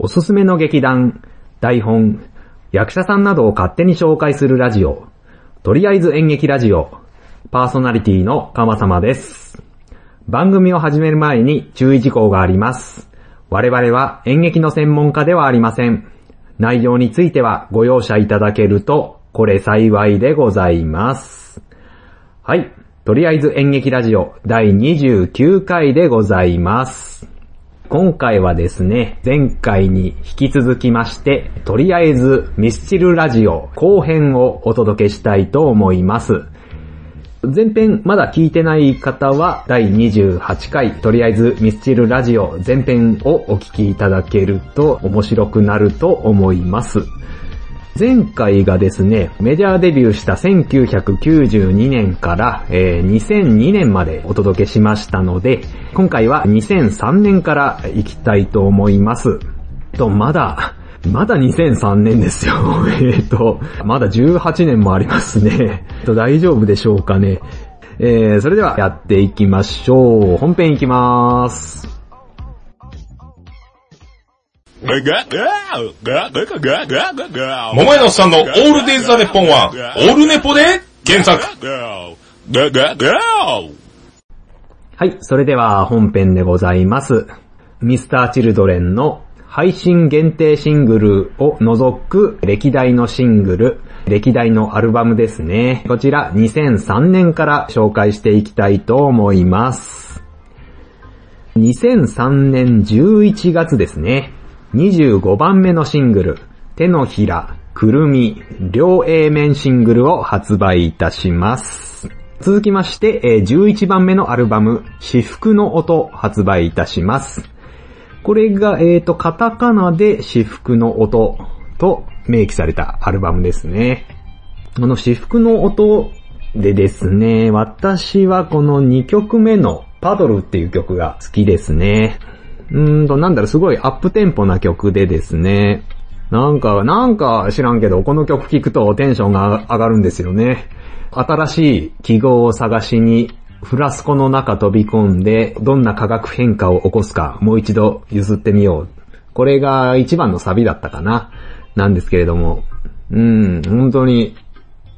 おすすめの劇団、台本、役者さんなどを勝手に紹介するラジオ、とりあえず演劇ラジオ、パーソナリティのかまさまです。番組を始める前に注意事項があります。我々は演劇の専門家ではありません。内容についてはご容赦いただけると、これ幸いでございます。はい。とりあえず演劇ラジオ第29回でございます。今回はですね、前回に引き続きまして、とりあえずミスチルラジオ後編をお届けしたいと思います。前編まだ聞いてない方は第28回とりあえずミスチルラジオ前編をお聞きいただけると面白くなると思います。前回がですね、メジャーデビューした1992年から、えー2002年までお届けしましたので、今回は2003年から行きたいと思います。と、まだ、まだ2003年ですよ。えっと、まだ18年もありますね。と大丈夫でしょうかね。えー、それではやっていきましょう。本編いきまーす。桃屋のおっさんのオールデイズ・ザ・ネッポンは、オールネポで検索。はい、それでは本編でございます。ミスターチルドレンの配信限定シングルを除く歴代のシングル、歴代のアルバムですね。こちら2003年から紹介していきたいと思います。2003年11月ですね。25番目のシングル、手のひら、くるみ、両 A 面シングルを発売いたします。続きまして、11番目のアルバム、至福の音発売いたします。これが、えーと、カタカナで至福の音と明記されたアルバムですね。この至福の音でですね、私はこの2曲目のパドルっていう曲が好きですね。うんと、なんだろ、すごいアップテンポな曲でですね。なんか、なんか知らんけど、この曲聴くとテンションが上がるんですよね。新しい記号を探しに、フラスコの中飛び込んで、どんな化学変化を起こすか、もう一度譲ってみよう。これが一番のサビだったかな。なんですけれども。うん、本当に、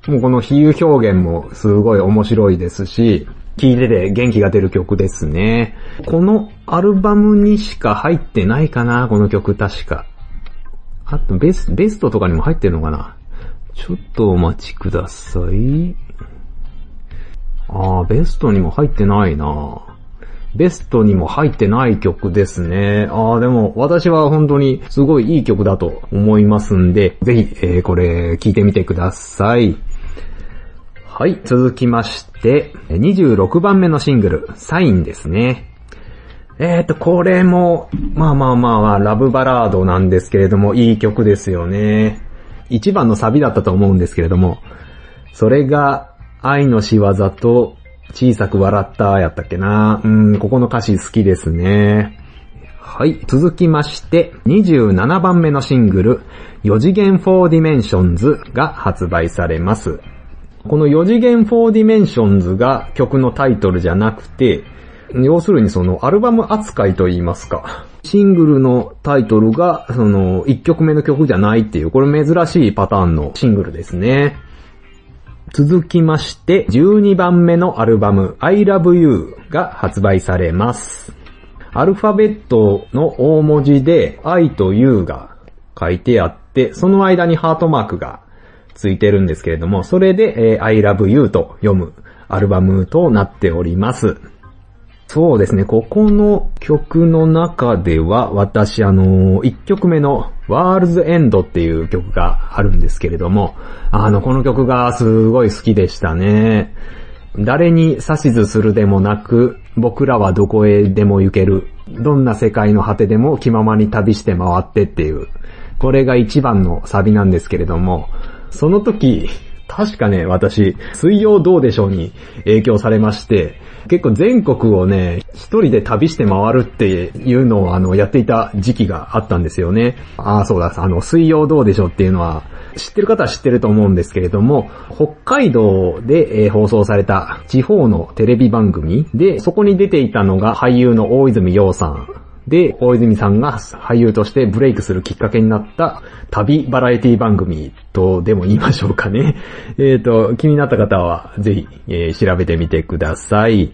もうこの比喩表現もすごい面白いですし、聴いてて元気が出る曲ですね。このアルバムにしか入ってないかな、この曲確か。あとベスベストとかにも入ってるのかなちょっとお待ちください。あー、ベストにも入ってないなベストにも入ってない曲ですね。あー、でも私は本当にすごいいい曲だと思いますんで、ぜひ、えーこれ聴いてみてください。はい、続きまして、26番目のシングル、サインですね。えーと、これも、まあまあまあ、ラブバラードなんですけれども、いい曲ですよね。一番のサビだったと思うんですけれども、それが、愛の仕業と、小さく笑ったやったっけな。うん、ここの歌詞好きですね。はい。続きまして、27番目のシングル、4次元4 Dimensions が発売されます。この4次元4 Dimensions が曲のタイトルじゃなくて、要するにそのアルバム扱いと言いますか。シングルのタイトルがその1曲目の曲じゃないっていう、これ珍しいパターンのシングルですね。続きまして、12番目のアルバム I Love You が発売されます。アルファベットの大文字で I と U が書いてあって、その間にハートマークがついてるんですけれども、それで、えー I Love You と読むアルバムとなっております。そうですね、ここの曲の中では、私あの、1曲目の World's End っていう曲があるんですけれども、あの、この曲がすごい好きでしたね。誰に指図するでもなく、僕らはどこへでも行ける。どんな世界の果てでも気ままに旅して回ってっていう。これが一番のサビなんですけれども、その時、確かね、私、水曜どうでしょうに影響されまして、結構全国をね、一人で旅して回るっていうのをあの、やっていた時期があったんですよね。ああ、そうだ、あの、水曜どうでしょうっていうのは、知ってる方は知ってると思うんですけれども、北海道で、放送された地方のテレビ番組で、そこに出ていたのが俳優の大泉洋さんで、大泉さんが俳優としてブレイクするきっかけになった旅バラエティ番組とでも言いましょうかね。えっ、と、気になった方はぜひ、えー、調べてみてください。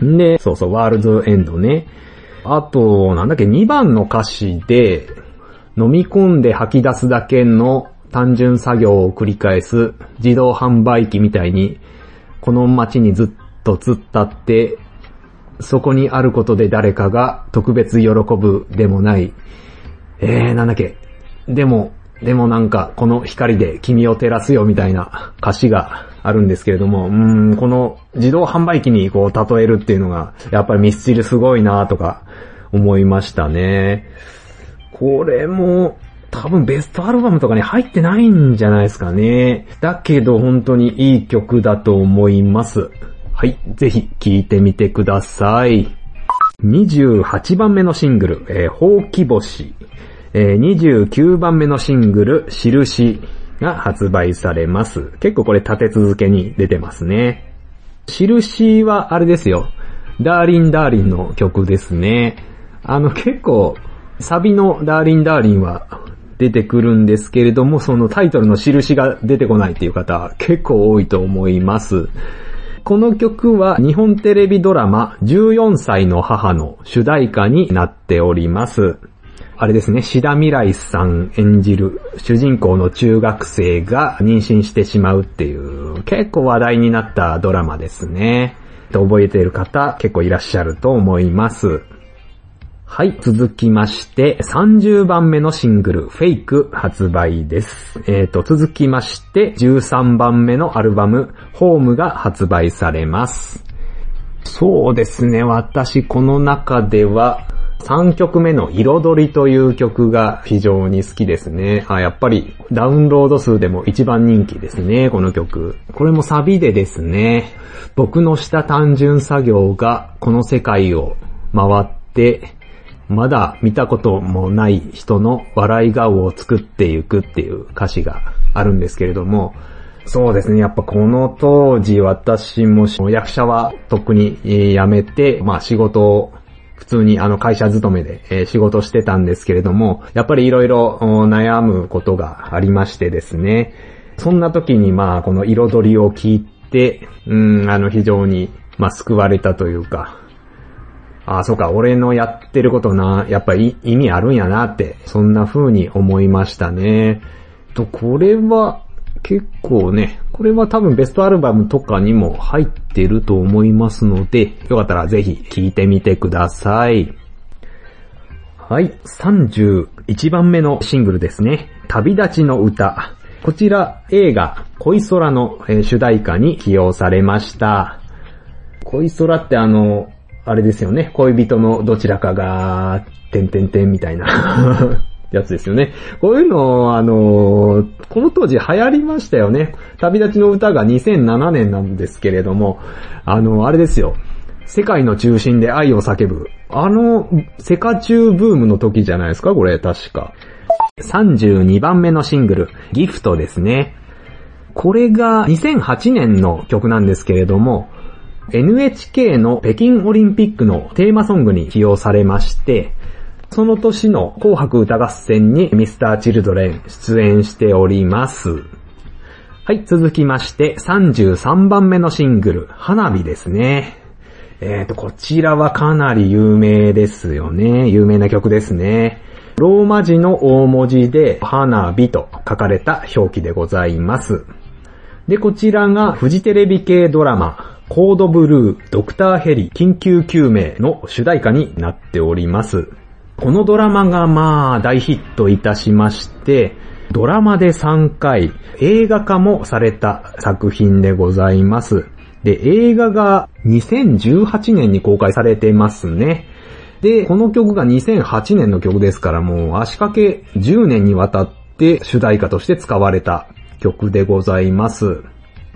で、そうそう、ワールドエンドね。あと、なんだっけ、2番の歌詞で、飲み込んで吐き出すだけの単純作業を繰り返す自動販売機みたいに、この街にずっと突っ立って、そこにあることで誰かが特別喜ぶでもない。えー、なんだっけ。でも、でもなんか、この光で君を照らすよみたいな歌詞があるんですけれども、うん、この自動販売機にこう例えるっていうのが、やっぱりミスチルすごいなとか思いましたね。これも、多分ベストアルバムとかに入ってないんじゃないですかね。だけど本当にいい曲だと思います。はい、ぜひ聴いてみてください。28番目のシングル、えー、ほうき星。えー、29番目のシングル、印が発売されます。結構これ立て続けに出てますね。印はあれですよ。ダーリンダーリンの曲ですね。あの結構、サビのダーリンダーリンは出てくるんですけれども、そのタイトルの印が出てこないっていう方結構多いと思います。この曲は日本テレビドラマ14歳の母の主題歌になっております。あれですね、シダミライさん演じる主人公の中学生が妊娠してしまうっていう結構話題になったドラマですね。覚えている方結構いらっしゃると思います。はい、続きまして、30番目のシングル、フェイク発売です。えーと、続きまして、13番目のアルバム、ホームが発売されます。そうですね、私この中では、3曲目の彩りという曲が非常に好きですね。あ、やっぱりダウンロード数でも一番人気ですね、この曲。これもサビでですね、僕のした単純作業がこの世界を回って、まだ見たこともない人の笑い顔を作っていくっていう歌詞があるんですけれども、そうですね。やっぱこの当時私も役者はとっくに辞めて、まあ仕事を普通にあの会社勤めで仕事してたんですけれども、やっぱり色々悩むことがありましてですね。そんな時にまあこの彩りを聞いて、うん、あの非常にまあ救われたというか、ああ、そうか、俺のやってることな、やっぱり意味あるんやなって、そんな風に思いましたね。と、これは、結構ね、これは多分ベストアルバムとかにも入ってると思いますので、よかったらぜひ聴いてみてください。はい、31番目のシングルですね。旅立ちの歌。こちら映画恋空の主題歌に起用されました。恋空ってあの、あれですよね、恋人のどちらかが、てんてんてんみたいな やつですよね。こういうの、あの、この当時流行りましたよね。旅立ちの歌が2007年なんですけれども、あの、あれですよ。世界の中心で愛を叫ぶ。あの、セカチューブームの時じゃないですか？これ、確か。32番目のシングル、ギフトですね。これが2008年の曲なんですけれども、NHK の北京オリンピックのテーマソングに起用されまして、その年の紅白歌合戦にミスターチルドレン出演しております。はい、続きまして33番目のシングル、花火ですね。えーと、こちらはかなり有名ですよね。有名な曲ですね。ローマ字の大文字で花火と書かれた表記でございます。で、こちらがフジテレビ系ドラマ、コードブルー、ドクターヘリ、緊急救命の主題歌になっております。このドラマがまあ大ヒットいたしまして、ドラマで3回映画化もされた作品でございます。で、映画が2018年に公開されてますね。で、この曲が2008年の曲ですからもう足掛け10年にわたって主題歌として使われた曲でございます。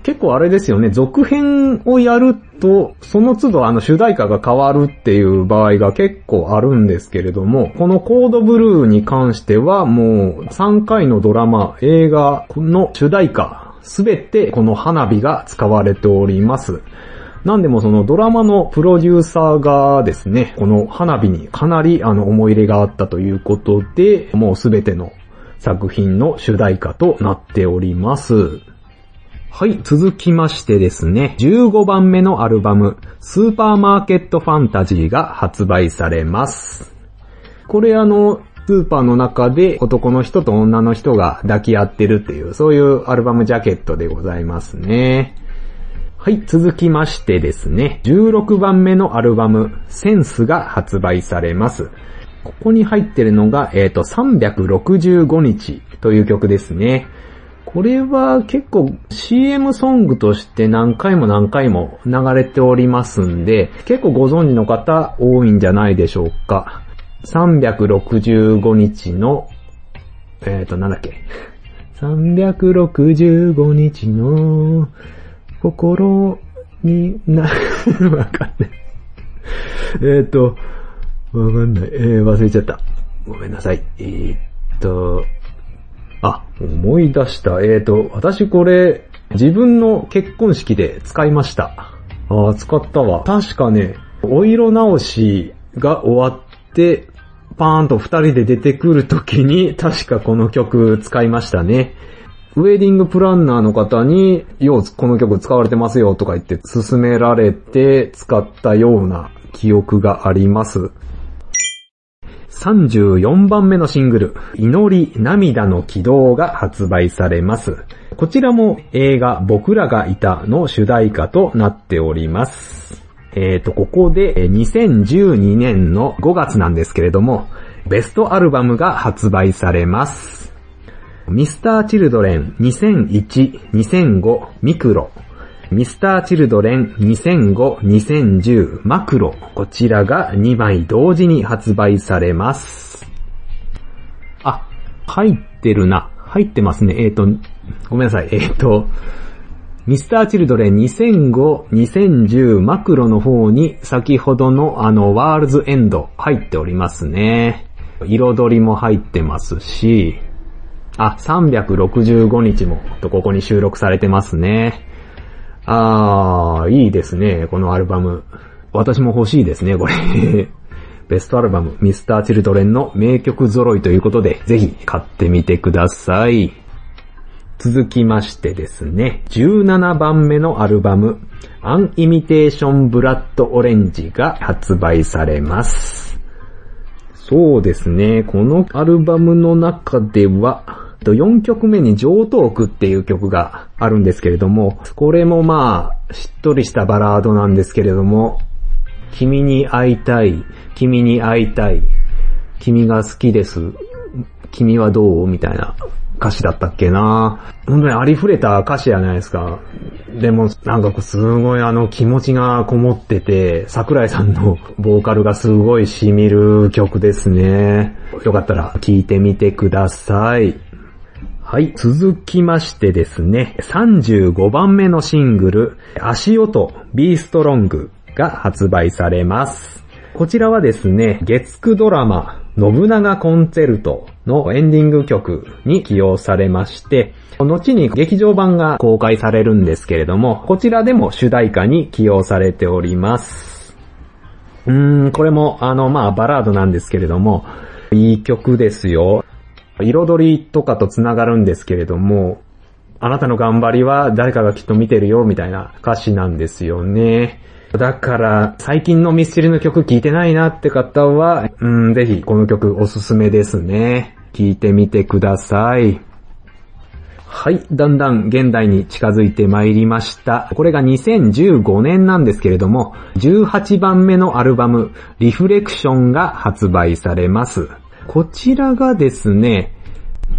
結構あれですよね、続編をやると、その都度あの主題歌が変わるっていう場合が結構あるんですけれども、このコードブルーに関してはもう3回のドラマ、映画の主題歌、すべてこの花火が使われております。なんでもそのドラマのプロデューサーがですね、この花火にかなりあの思い入れがあったということで、もうすべての作品の主題歌となっております。はい、続きましてですね、15番目のアルバム、スーパーマーケットファンタジーが発売されます。これあの、スーパーの中で男の人と女の人が抱き合ってるっていう、そういうアルバムジャケットでございますね。はい、続きましてですね、16番目のアルバム、センスが発売されます。ここに入ってるのが、えっ、ー、と、365日という曲ですね。これは結構 CM ソングとして何回も何回も流れておりますんで、結構ご存知の方多いんじゃないでしょうか。365日の、えっ、ー、と、なんだっけ。365日の心にな、わかんない。えっ、と、わかんない。えー、忘れちゃった。ごめんなさい。えー、っと、あ、思い出した。えーと、私これ、自分の結婚式で使いました。ああ、使ったわ。確かね、お色直しが終わって、パーンと二人で出てくるときに、確かこの曲使いましたね。ウェディングプランナーの方に、ようこの曲使われてますよとか言って勧められて使ったような記憶があります。34番目のシングル、祈り涙の軌道が発売されます。こちらも映画僕らがいたの主題歌となっております。えっ、ー、と、ここで2012年の5月なんですけれども、ベストアルバムが発売されます。ミスターチルドレン2001、2005ミクロミスターチルドレン2005-2010マクロ。こちらが2枚同時に発売されます。あ、入ってるな。入ってますね。えっ、ー、と、ごめんなさい。えっ、ー、と、ミスターチルドレン2005-2010マクロの方に先ほどのあのワールズエンド入っておりますね。彩りも入ってますし、あ、365日もとここに収録されてますね。あー、いいですね、このアルバム。私も欲しいですね、これ。ベストアルバム、ミスターチルドレンの名曲揃いということで、ぜひ買ってみてください。続きましてですね、17番目のアルバム、アンイミテーションブラッドオレンジが発売されます。そうですね、このアルバムの中では、と、4曲目に上等句っていう曲があるんですけれども、これもまあ、しっとりしたバラードなんですけれども、君に会いたい、君に会いたい、君が好きです、君はどうみたいな歌詞だったっけな本当にありふれた歌詞じゃないですか。でも、なんかすごいあの気持ちがこもってて、桜井さんのボーカルがすごい染みる曲ですね。よかったら聴いてみてください。はい、続きましてですね、35番目のシングル、足音、ビーストロングが発売されます。こちらはですね、月9ドラマ、信長コンチェルトのエンディング曲に起用されまして、後に劇場版が公開されるんですけれども、こちらでも主題歌に起用されております。うーん、これもあの、まあ、バラードなんですけれども、いい曲ですよ。彩りとかと繋がるんですけれども、あなたの頑張りは誰かがきっと見てるよみたいな歌詞なんですよね。だから、最近のミスチルの曲聴いてないなって方は、うん、ぜひこの曲おすすめですね。聴いてみてください。はい、だんだん現代に近づいてまいりました。これが2015年なんですけれども、18番目のアルバム、リフレクションが発売されます。こちらがですね、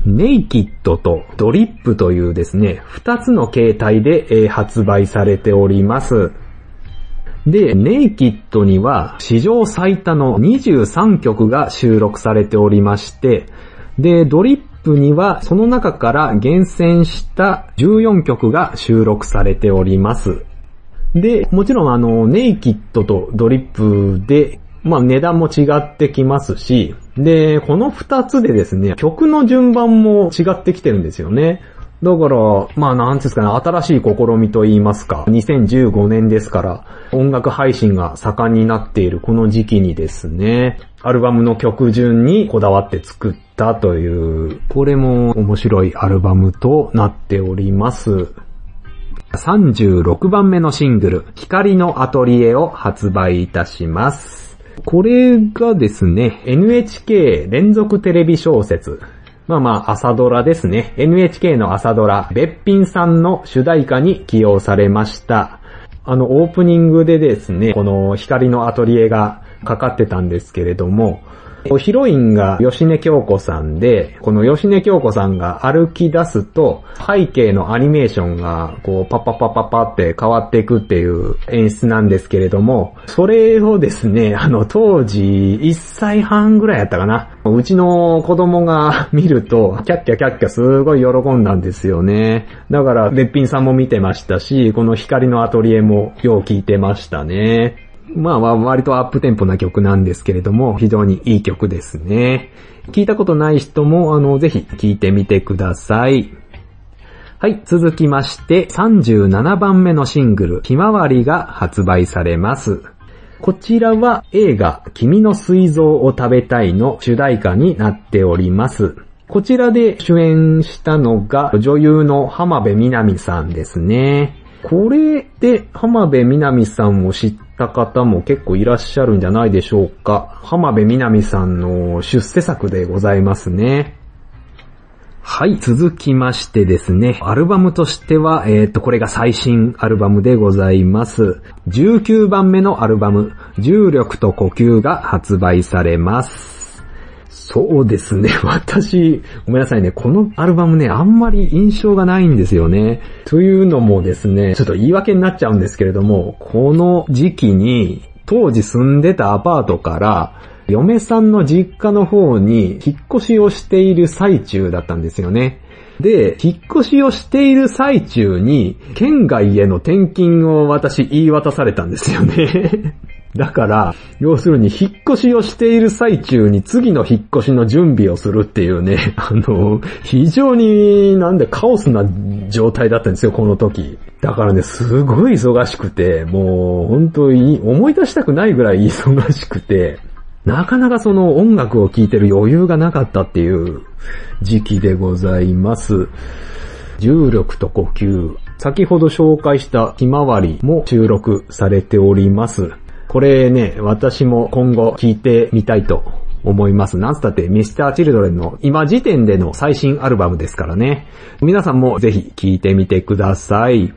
ネイキッドとドリップというですね、二つの形態で発売されております。で、ネイキッドには史上最多の23曲が収録されておりまして、で、ドリップにはその中から厳選した14曲が収録されております。で、もちろんあの、ネイキッドとドリップでまあ値段も違ってきますし、で、この二つでですね、曲の順番も違ってきてるんですよね。だから、まあなんていうんですかね、新しい試みと言いますか、2015年ですから、音楽配信が盛んになっているこの時期にですね、アルバムの曲順にこだわって作ったという、これも面白いアルバムとなっております。36番目のシングル、光のアトリエを発売いたします。これがですね、NHK 連続テレビ小説、まあまあ朝ドラですね。NHK の朝ドラ、べっぴんさんの主題歌に起用されました。あの、オープニングでですね、この光のアトリエがかかってたんですけれども、ヒロインが吉根京子さんで、この吉根京子さんが歩き出すと、背景のアニメーションが、こう、パッパッパッパッパって変わっていくっていう演出なんですけれども、それをですね、あの、当時、1歳半ぐらいやったかな。うちの子供が見ると、キャッキャキャッキャすごい喜んだんですよね。だから、べっぴんさんも見てましたし、この光のアトリエもよう聞いてましたね。まあ、割とアップテンポな曲なんですけれども、非常にいい曲ですね。聞いたことない人も、あの、ぜひ聞いてみてください。はい、続きまして、37番目のシングル、ひまわりが発売されます。こちらは映画、君の膵臓を食べたいの主題歌になっております。こちらで主演したのが女優の浜辺美波さんですね。これで浜辺美波さんを知った方も結構いらっしゃるんじゃないでしょうか。浜辺美波さんの出世作でございますね。はい、続きましてですね、アルバムとしては、えっ、と、これが最新アルバムでございます。19番目のアルバム、重力と呼吸が発売されます。そうですね。私、ごめんなさいね。このアルバムね、あんまり印象がないんですよね。というのもですね、ちょっと言い訳になっちゃうんですけれども、この時期に、当時住んでたアパートから、嫁さんの実家の方に引っ越しをしている最中だったんですよね。で、引っ越しをしている最中に、県外への転勤を私言い渡されたんですよね。だから、要するに引っ越しをしている最中に次の引っ越しの準備をするっていうね、あの、非常になんでカオスな状態だったんですよ、この時。だからね、すごい忙しくて、もう本当に思い出したくないぐらい 忙しくて、なかなかその音楽を聴いてる余裕がなかったっていう時期でございます。重力と呼吸。先ほど紹介したひまわりも収録されております。これね、私も今後聴いてみたいと思います。なんつったってミスターチルドレンの今時点での最新アルバムですからね。皆さんもぜひ聴いてみてください。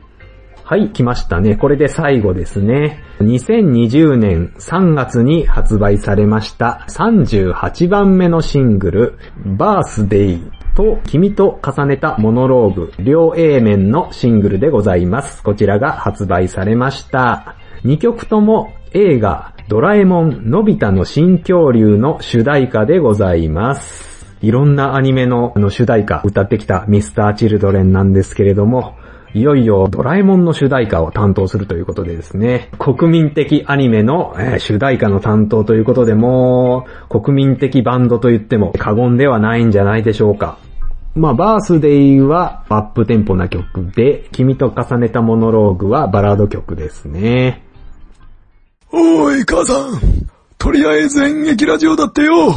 はい、来ましたね。これで最後ですね。2020年3月に発売されました38番目のシングル、バースデイと君と重ねたモノローグ、両 A 面のシングルでございます。こちらが発売されました。2曲とも映画、ドラえもんのび太の新恐竜の主題歌でございます。いろんなアニメの主題歌歌ってきたミスターチルドレンなんですけれども、いよいよドラえもんの主題歌を担当するということでですね、国民的アニメの、えー主題歌の担当ということでもう、国民的バンドと言っても過言ではないんじゃないでしょうか。まあ、バースデイはアップテンポな曲で、君と重ねたモノローグはバラード曲ですね。おーい、母さん。とりあえず演劇ラジオだってよ。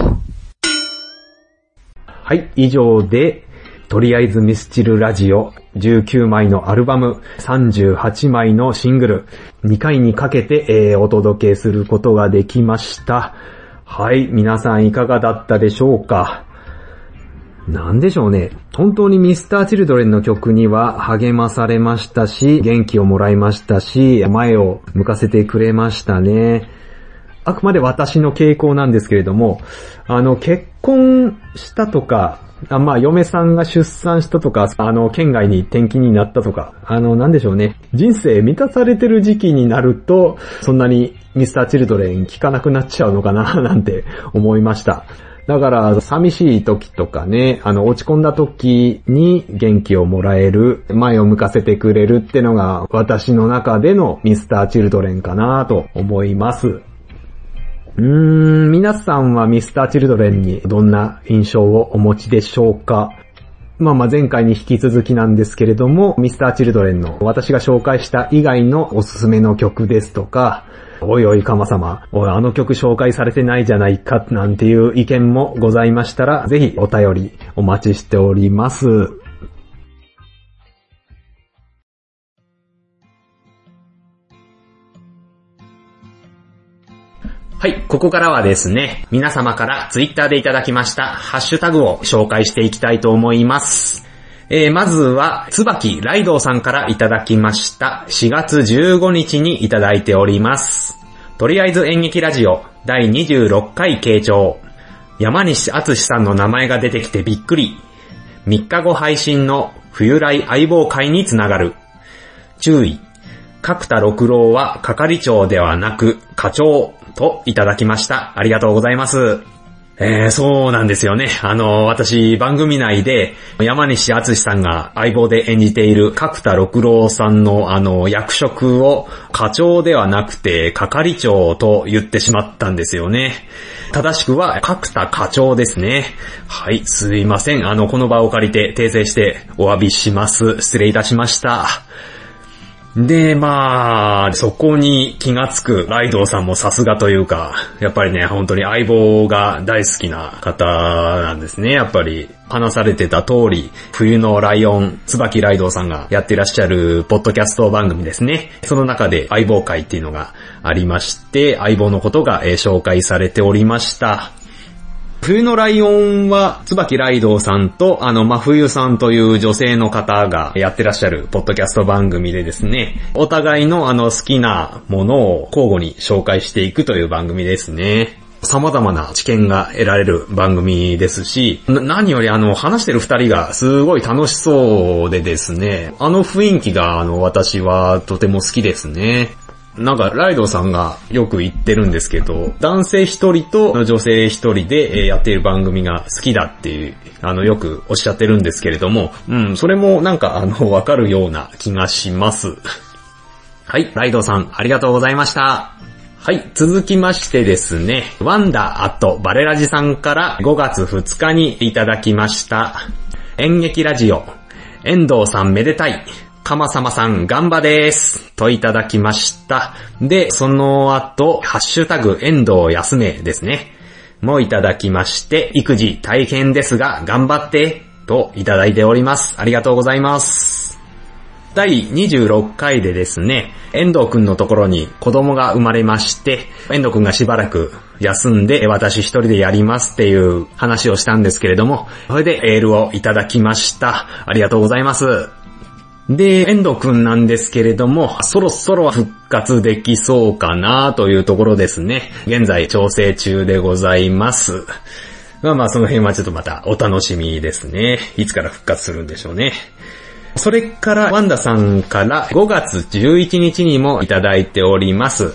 はい、以上で、とりあえずミスチルラジオ、19枚のアルバム、38枚のシングル、2回にかけて、えーお届けすることができました。はい、皆さんいかがだったでしょうか？なんでしょうね。本当にミスターチルドレンの曲には励まされましたし、元気をもらいましたし、前を向かせてくれましたね。あくまで私の傾向なんですけれども、あの、結婚したとか、あまあ、嫁さんが出産したとか、あの、県外に転勤になったとか、あの、なんでしょうね。人生満たされてる時期になると、そんなにミスターチルドレン聞かなくなっちゃうのかな、なんて思いました。だから、寂しい時とかね、あの、落ち込んだ時に元気をもらえる、前を向かせてくれるってのが、私の中でのミスターチルドレンかなと思います。うーん、皆さんはミスターチルドレンにどんな印象をお持ちでしょうか？まあまあ前回に引き続きなんですけれども、ミスターチルドレンの私が紹介した以外のおすすめの曲ですとか、おいおいかま様、おいあの曲紹介されてないじゃないか、なんていう意見もございましたら、ぜひお便りお待ちしております。はい、ここからはですね、皆様からツイッターでいただきましたハッシュタグを紹介していきたいと思います。えー、まずは、つばきライドさんからいただきました。4月15日にいただいております。とりあえず演劇ラジオ第26回傾聴。山西敦さんの名前が出てきてびっくり。3日後配信の冬来相棒会につながる。注意。角田六郎は係長ではなく課長といただきました。ありがとうございます。えー、そうなんですよね。あの、私、番組内で、山西敦さんが相棒で演じている角田六郎さんのあの、役職を課長ではなくて係長と言ってしまったんですよね。正しくは角田課長ですね。はい、すいません。あの、この場を借りて訂正してお詫びします。失礼いたしました。で、まあ、そこに気がつくライドウさんもさすがというか、やっぱりね、本当に相棒が大好きな方なんですね、やっぱり。話されてた通り、冬のライオン、椿ライドウさんがやってらっしゃるポッドキャスト番組ですね。その中で相棒会っていうのがありまして、相棒のことがえ紹介されておりました。冬のライオンは、椿ライドウさんと、あの、真冬さんという女性の方がやってらっしゃるポッドキャスト番組でですね、お互いのあの好きなものを交互に紹介していくという番組ですね。様々な知見が得られる番組ですし、何よりあの、話してる二人がすごい楽しそうでですね、あの雰囲気があの、私はとても好きですね。なんか、ライドさんがよく言ってるんですけど、男性一人と女性一人でやっている番組が好きだっていう、あの、よくおっしゃってるんですけれども、うん、それもなんか、あの、わかるような気がします。はい、ライドさん、ありがとうございました。はい、続きましてですね、ワンダーアットバレラジさんから5月2日にいただきました。演劇ラジオ、遠藤さんめでたい。かまさまさん、ガンバです。といただきました。で、その後、ハッシュタグ、遠藤休めですね。もいただきまして、育児大変ですが、頑張って、といただいております。ありがとうございます。第26回でですね、遠藤くんのところに子供が生まれまして、遠藤くんがしばらく休んで、私一人でやりますっていう話をしたんですけれども、それでエールをいただきました。ありがとうございます。で、遠藤くんなんですけれども、そろそろ復活できそうかなというところですね。現在調整中でございます。まあまあその辺はちょっとまたお楽しみですね。いつから復活するんでしょうね。それから、ワンダさんから5月11日にもいただいております。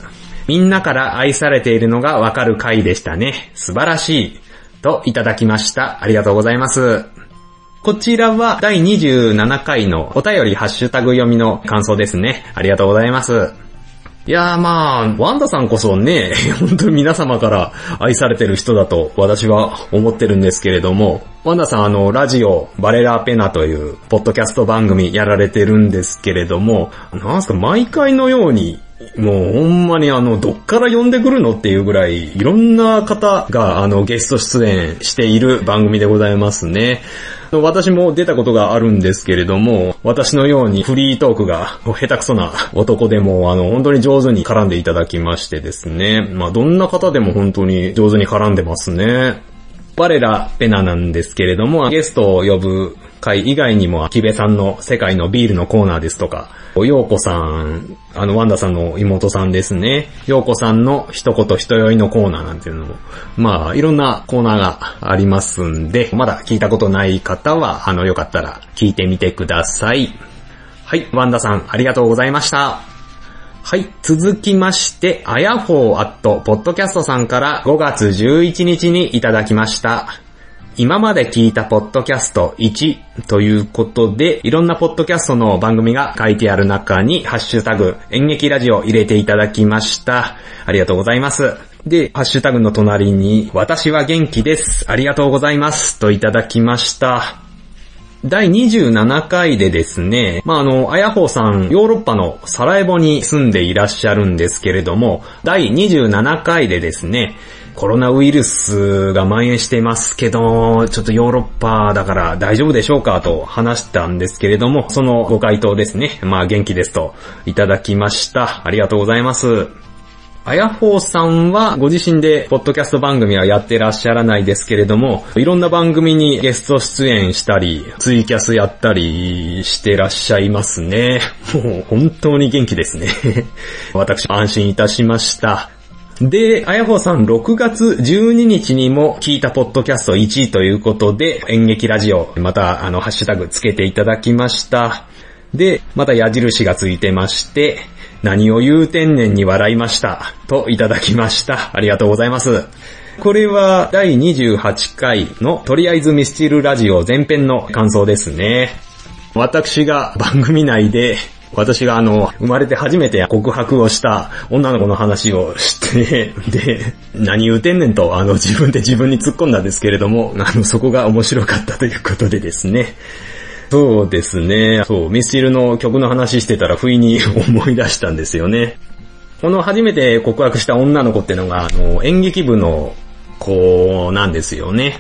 みんなから愛されているのがわかる回でしたね。素晴らしい。といただきました。ありがとうございます。こちらは第27回のお便りハッシュタグ読みの感想ですね。ありがとうございます。いやーまあ、ワンダさんこそね、本当に皆様から愛されてる人だと私は思ってるんですけれども、ワンダさんあの、ラジオ、バレラーペナという、ポッドキャスト番組やられてるんですけれども、なんすか、毎回のように、もうほんまにあの、どっから呼んでくるのっていうぐらい、いろんな方があの、ゲスト出演している番組でございますね。私も出たことがあるんですけれども、私のようにフリートークが下手くそな男でも、あの、本当に上手に絡んでいただきましてですね。まあ、どんな方でも本当に上手に絡んでますね。我らペナなんですけれども、ゲストを呼ぶ回以外にも、木部さんの世界のビールのコーナーですとか、ようこさん、あの、ワンダさんの妹さんですね。ようこさんの一言一酔いのコーナーなんていうのも、まあ、いろんなコーナーがありますんで、まだ聞いたことない方は、あの、よかったら聞いてみてください。はい、ワンダさん、ありがとうございました。はい。続きまして、あやほーアット、ポッドキャストさんから5月11日にいただきました。今まで聞いたポッドキャスト1ということで、いろんなポッドキャストの番組が書いてある中に、ハッシュタグ、演劇ラジオ入れていただきました。ありがとうございます。で、ハッシュタグの隣に、私は元気です。ありがとうございます。といただきました。第27回でですね、まあ、あの、あやほうさん、ヨーロッパのサラエボに住んでいらっしゃるんですけれども、第27回でですね、コロナウイルスが蔓延していますけど、ちょっとヨーロッパだから大丈夫でしょうかと話したんですけれども、そのご回答ですね。まあ元気ですといただきました。ありがとうございます。あやほうさんはご自身でポッドキャスト番組はやってらっしゃらないですけれども、いろんな番組にゲスト出演したり、ツイキャスやったりしてらっしゃいますね。もう本当に元気ですね。私安心いたしました。で、あやほさん6月12日にも聞いたポッドキャスト1位ということで、演劇ラジオ、またあのハッシュタグつけていただきました。で、また矢印がついてまして、何を言う天然に笑いました。といただきました。ありがとうございます。これは第28回のとりあえずミスチルラジオ前編の感想ですね。私が番組内で私があの、生まれて初めて告白をした女の子の話をして、で、何言うてんねんと、あの、自分で自分に突っ込んだんですけれども、あの、そこが面白かったということでですね。そうですね。そう、ミスチルの曲の話してたら不意に 思い出したんですよね。この初めて告白した女の子ってのが、あの、演劇部の子なんですよね。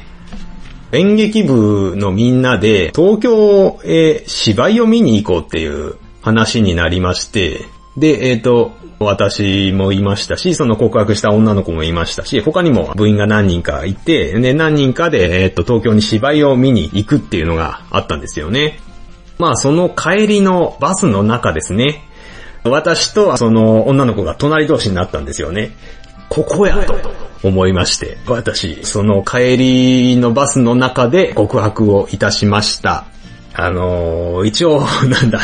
演劇部のみんなで東京へ芝居を見に行こうっていう話になりまして、で、えっ、ー、と、私もいましたし、その告白した女の子もいましたし、他にも部員が何人かいて、で、何人かで、えっ、ー、と、東京に芝居を見に行くっていうのがあったんですよね。まあ、その帰りのバスの中ですね。私とその女の子が隣同士になったんですよね。ここやと思いまして、私、その帰りのバスの中で告白をいたしました。あのー、一応、なんだ、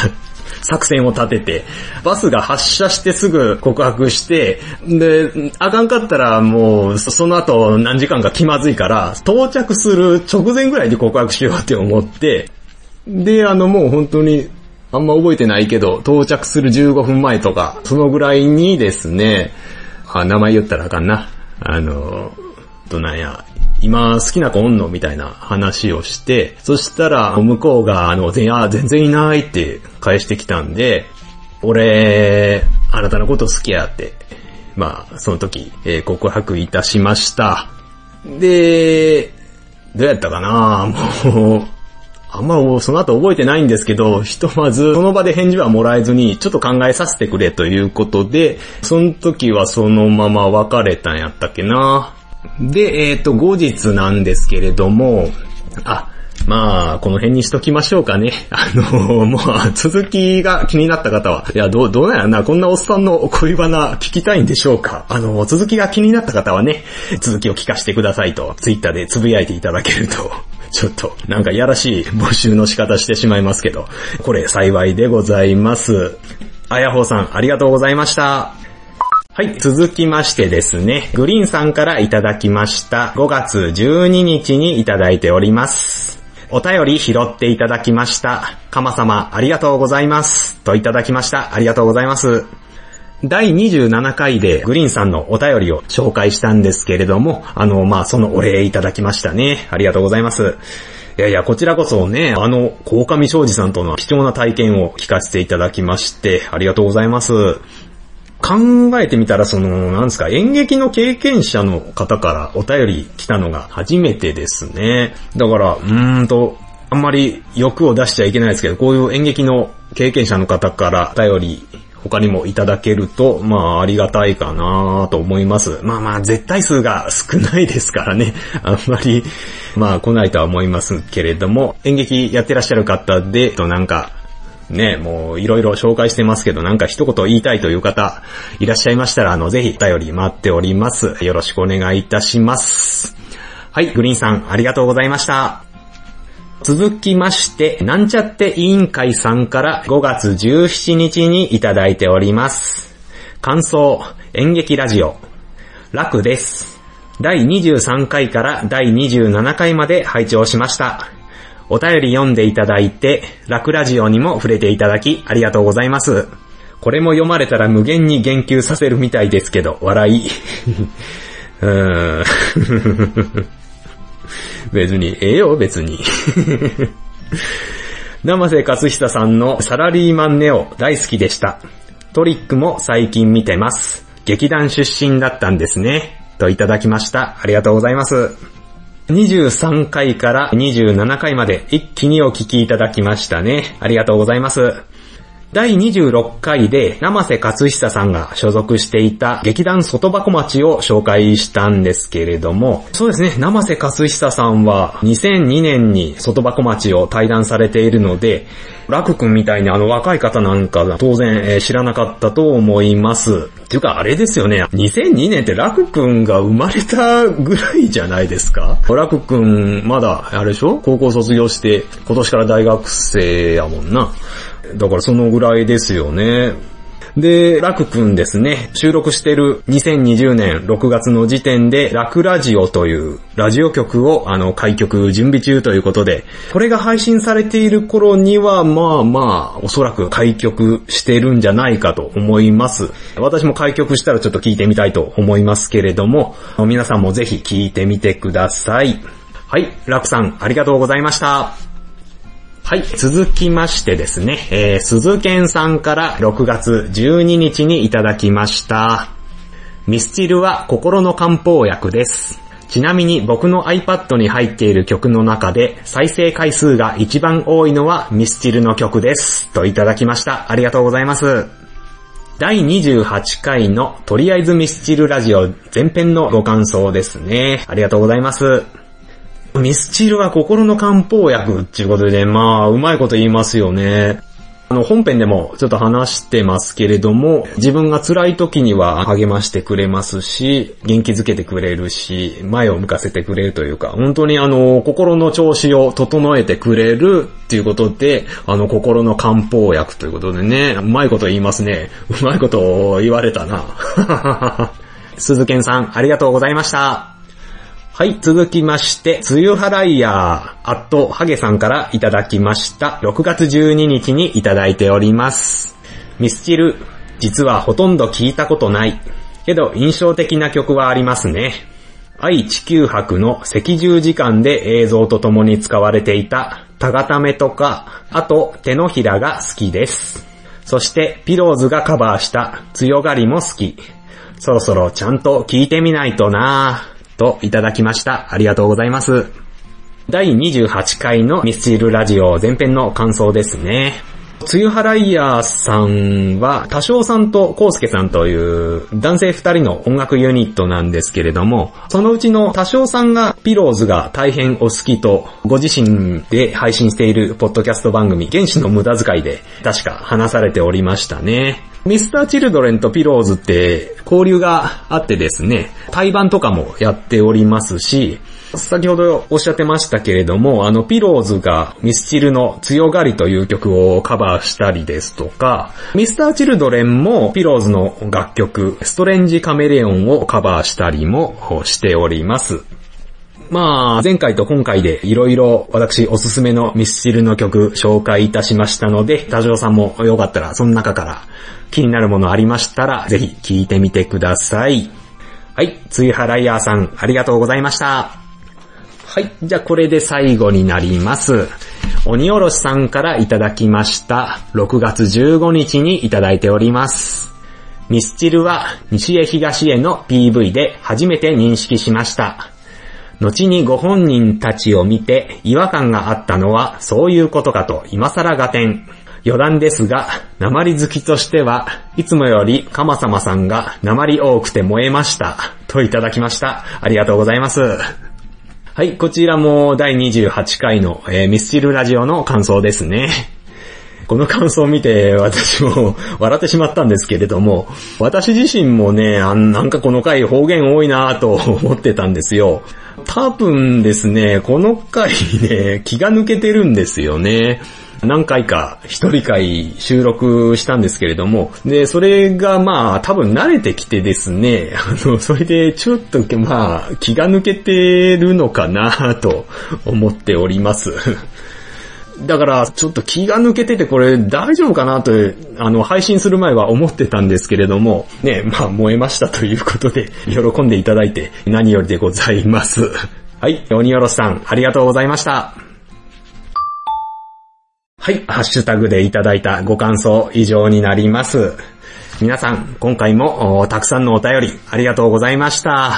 作戦を立てて、バスが発車してすぐ告白して、で、あかんかったらもう、その後何時間か気まずいから、到着する直前ぐらいに告白しようって思って、で、あのもう本当に、あんま覚えてないけど、到着する15分前とか、そのぐらいにですね、あ、名前言ったらあかんな。あの、どなんや、今好きな子おんのみたいな話をして、そしたら向こうがあの、全然いないって返してきたんで、俺、あなたのこと好きやって、まあ、その時、えー、告白いたしました。で、どうやったかなもう、あんまその後覚えてないんですけど、ひとまずその場で返事はもらえずに、ちょっと考えさせてくれということで、その時はそのまま別れたんやったっけなで、えっ、ー、と、後日なんですけれども、あ、まあ、この辺にしときましょうかね。あの、もう、続きが気になった方は、いや、どう、どうなんやな、こんなおっさんの恋バナ聞きたいんでしょうか。あの、続きが気になった方はね、続きを聞かせてくださいと、ツイッターでつぶやいていただけると、ちょっと、なんかやらしい募集の仕方してしまいますけど、これ幸いでございます。あやほうさん、ありがとうございました。はい、続きましてですね、グリーンさんからいただきました。5月12日にいただいております。お便り拾っていただきました。かま様、ありがとうございます。といただきました。ありがとうございます。第27回でグリーンさんのお便りを紹介したんですけれども、あの、まあ、そのお礼いただきましたね。ありがとうございます。いやいや、こちらこそね、あの、鴻上昌司さんとの貴重な体験を聞かせていただきまして、ありがとうございます。考えてみたら、その、なんですか、演劇の経験者の方からお便り来たのが初めてですね。だから、うーんと、あんまり欲を出しちゃいけないですけど、こういう演劇の経験者の方からお便り他にもいただけると、まあありがたいかなと思います。まあまあ絶対数が少ないですからね。あんまり、まあ来ないとは思いますけれども、演劇やってらっしゃる方で、となんか、ね、もういろいろ紹介してますけど、なんか一言言いたいという方いらっしゃいましたら、あの、ぜひお便り待っております。よろしくお願いいたします。はい、グリーンさん、ありがとうございました。続きまして、なんちゃって委員会さんから5月17日にいただいております。感想、演劇ラジオ。楽です。第23回から第27回まで拝聴しました。お便り読んでいただいて、ラクラジオにも触れていただき、ありがとうございます。これも読まれたら無限に言及させるみたいですけど、笑い。うーん 別に、ええよ、別に。生瀬勝久さんのサラリーマンネオ大好きでした。トリックも最近見てます。劇団出身だったんですね。といただきました。ありがとうございます。23回から27回まで一気にお聞きいただきましたね。ありがとうございます。第26回で生瀬勝久さんが所属していた劇団外箱町を紹介したんですけれども、そうですね、生瀬勝久さんは2002年に外箱町を退団されているので、楽くんみたいにあの若い方なんか当然、知らなかったと思います。ていうかあれですよね、2002年って楽くんが生まれたぐらいじゃないですか？楽くんまだあれでしょ？高校卒業して今年から大学生やもんな。だからそのぐらいですよね。で、ラクくんですね、収録してる2020年6月の時点で、ラクラジオというラジオ局をあの開局準備中ということで、これが配信されている頃には、まあまあ、おそらく開局してるんじゃないかと思います。私も開局したらちょっと聞いてみたいと思いますけれども、皆さんもぜひ聞いてみてください。はい、ラクさん、ありがとうございました。はい、続きましてですね、えー、鈴健さんから6月12日にいただきました。ミスチルは心の漢方薬です。ちなみに僕の iPad に入っている曲の中で再生回数が一番多いのはミスチルの曲です。といただきました。ありがとうございます。第28回のとりあえずミスチルラジオ前編のご感想ですね。ありがとうございます。ミスチルは心の漢方薬っていうことで、まあ、うまいこと言いますよね。あの、本編でもちょっと話してますけれども、自分が辛い時には励ましてくれますし、元気づけてくれるし、前を向かせてくれるというか、本当にあの、心の調子を整えてくれるっていうことで、あの、心の漢方薬ということでね、うまいこと言いますね。うまいこと言われたな。鈴健さん、ありがとうございました。はい、続きまして、梅雨払いやー、あっと、ハゲさんからいただきました。6月12日にいただいております。ミスチル、実はほとんど聞いたことない。けど、印象的な曲はありますね。愛地球博の赤十時間で映像と共に使われていた、タガタメとか、あと、手のひらが好きです。そして、ピローズがカバーした、強がりも好き。そろそろちゃんと聞いてみないとなぁ。といただきました。ありがとうございます。第28回のミスチルラジオ前編の感想ですね。梅雨払いヤーさんは、多少さんとコウスケさんという男性二人の音楽ユニットなんですけれども、そのうちの多少さんがピローズが大変お好きと、ご自身で配信しているポッドキャスト番組、原始の無駄遣いで確か話されておりましたね。ミスターチルドレンとピローズって交流があってですね、対バンとかもやっておりますし、先ほどおっしゃってましたけれども、あの、ピローズがミスチルの強がりという曲をカバーしたりですとか、ミスターチルドレンもピローズの楽曲、ストレンジカメレオンをカバーしたりもしております。まあ、前回と今回でいろいろ私おすすめのミスチルの曲紹介いたしましたので、田城さんもよかったらその中から気になるものありましたら、ぜひ聞いてみてください。はい、ツイハライヤーさん、ありがとうございました。はい、じゃあこれで最後になります。鬼おろしさんからいただきました。6月15日にいただいております。ミスチルは西へ東への PV で初めて認識しました。後にご本人たちを見て違和感があったのはそういうことかと今更合点。余談ですが、鉛好きとしてはいつもよりカマサマさんが鉛多くて燃えました。といただきました。ありがとうございます。はい、こちらも第28回の、えーミスチルラジオの感想ですね。この感想を見て私も笑ってしまったんですけれども、私自身もね、あなんかこの回方言多いなと思ってたんですよ。多分ですね、この回ね、気が抜けてるんですよね。何回か一人会収録したんですけれども、で、それがまあ多分慣れてきてですね、あの、それでちょっとまあ気が抜けてるのかなと思っております。だから、ちょっと気が抜けててこれ大丈夫かなと、あの、配信する前は思ってたんですけれども、ね、まあ燃えましたということで、喜んでいただいて何よりでございます。はい、鬼おろしさん、ありがとうございました。はい、ハッシュタグでいただいたご感想以上になります。皆さん、今回もたくさんのお便りありがとうございました。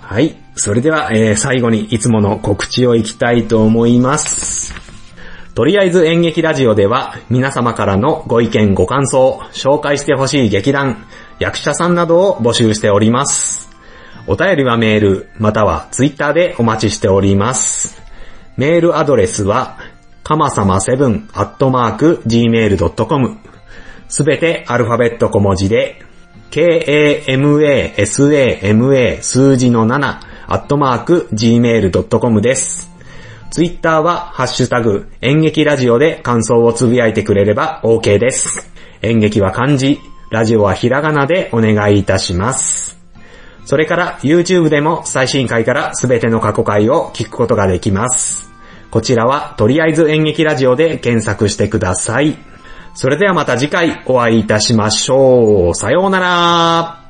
はい、それでは、えー最後にいつもの告知をいきたいと思います。とりあえず演劇ラジオでは皆様からのご意見ご感想、紹介してほしい劇団、役者さんなどを募集しております。お便りはメール、またはツイッターでお待ちしております。メールアドレスは、かまさま7アットマーク gmail.com すべてアルファベット小文字で、k-a-m-a-s-a-m-a 数字の7アットマーク gmail.com です。ツイッターは、ハッシュタグ、演劇ラジオで感想をつぶやいてくれれば OK です。演劇は漢字、ラジオはひらがなでお願いいたします。それから YouTube でも最新回からすべての過去回を聞くことができます。こちらはとりあえず演劇ラジオで検索してください。それではまた次回お会いいたしましょう。さようなら。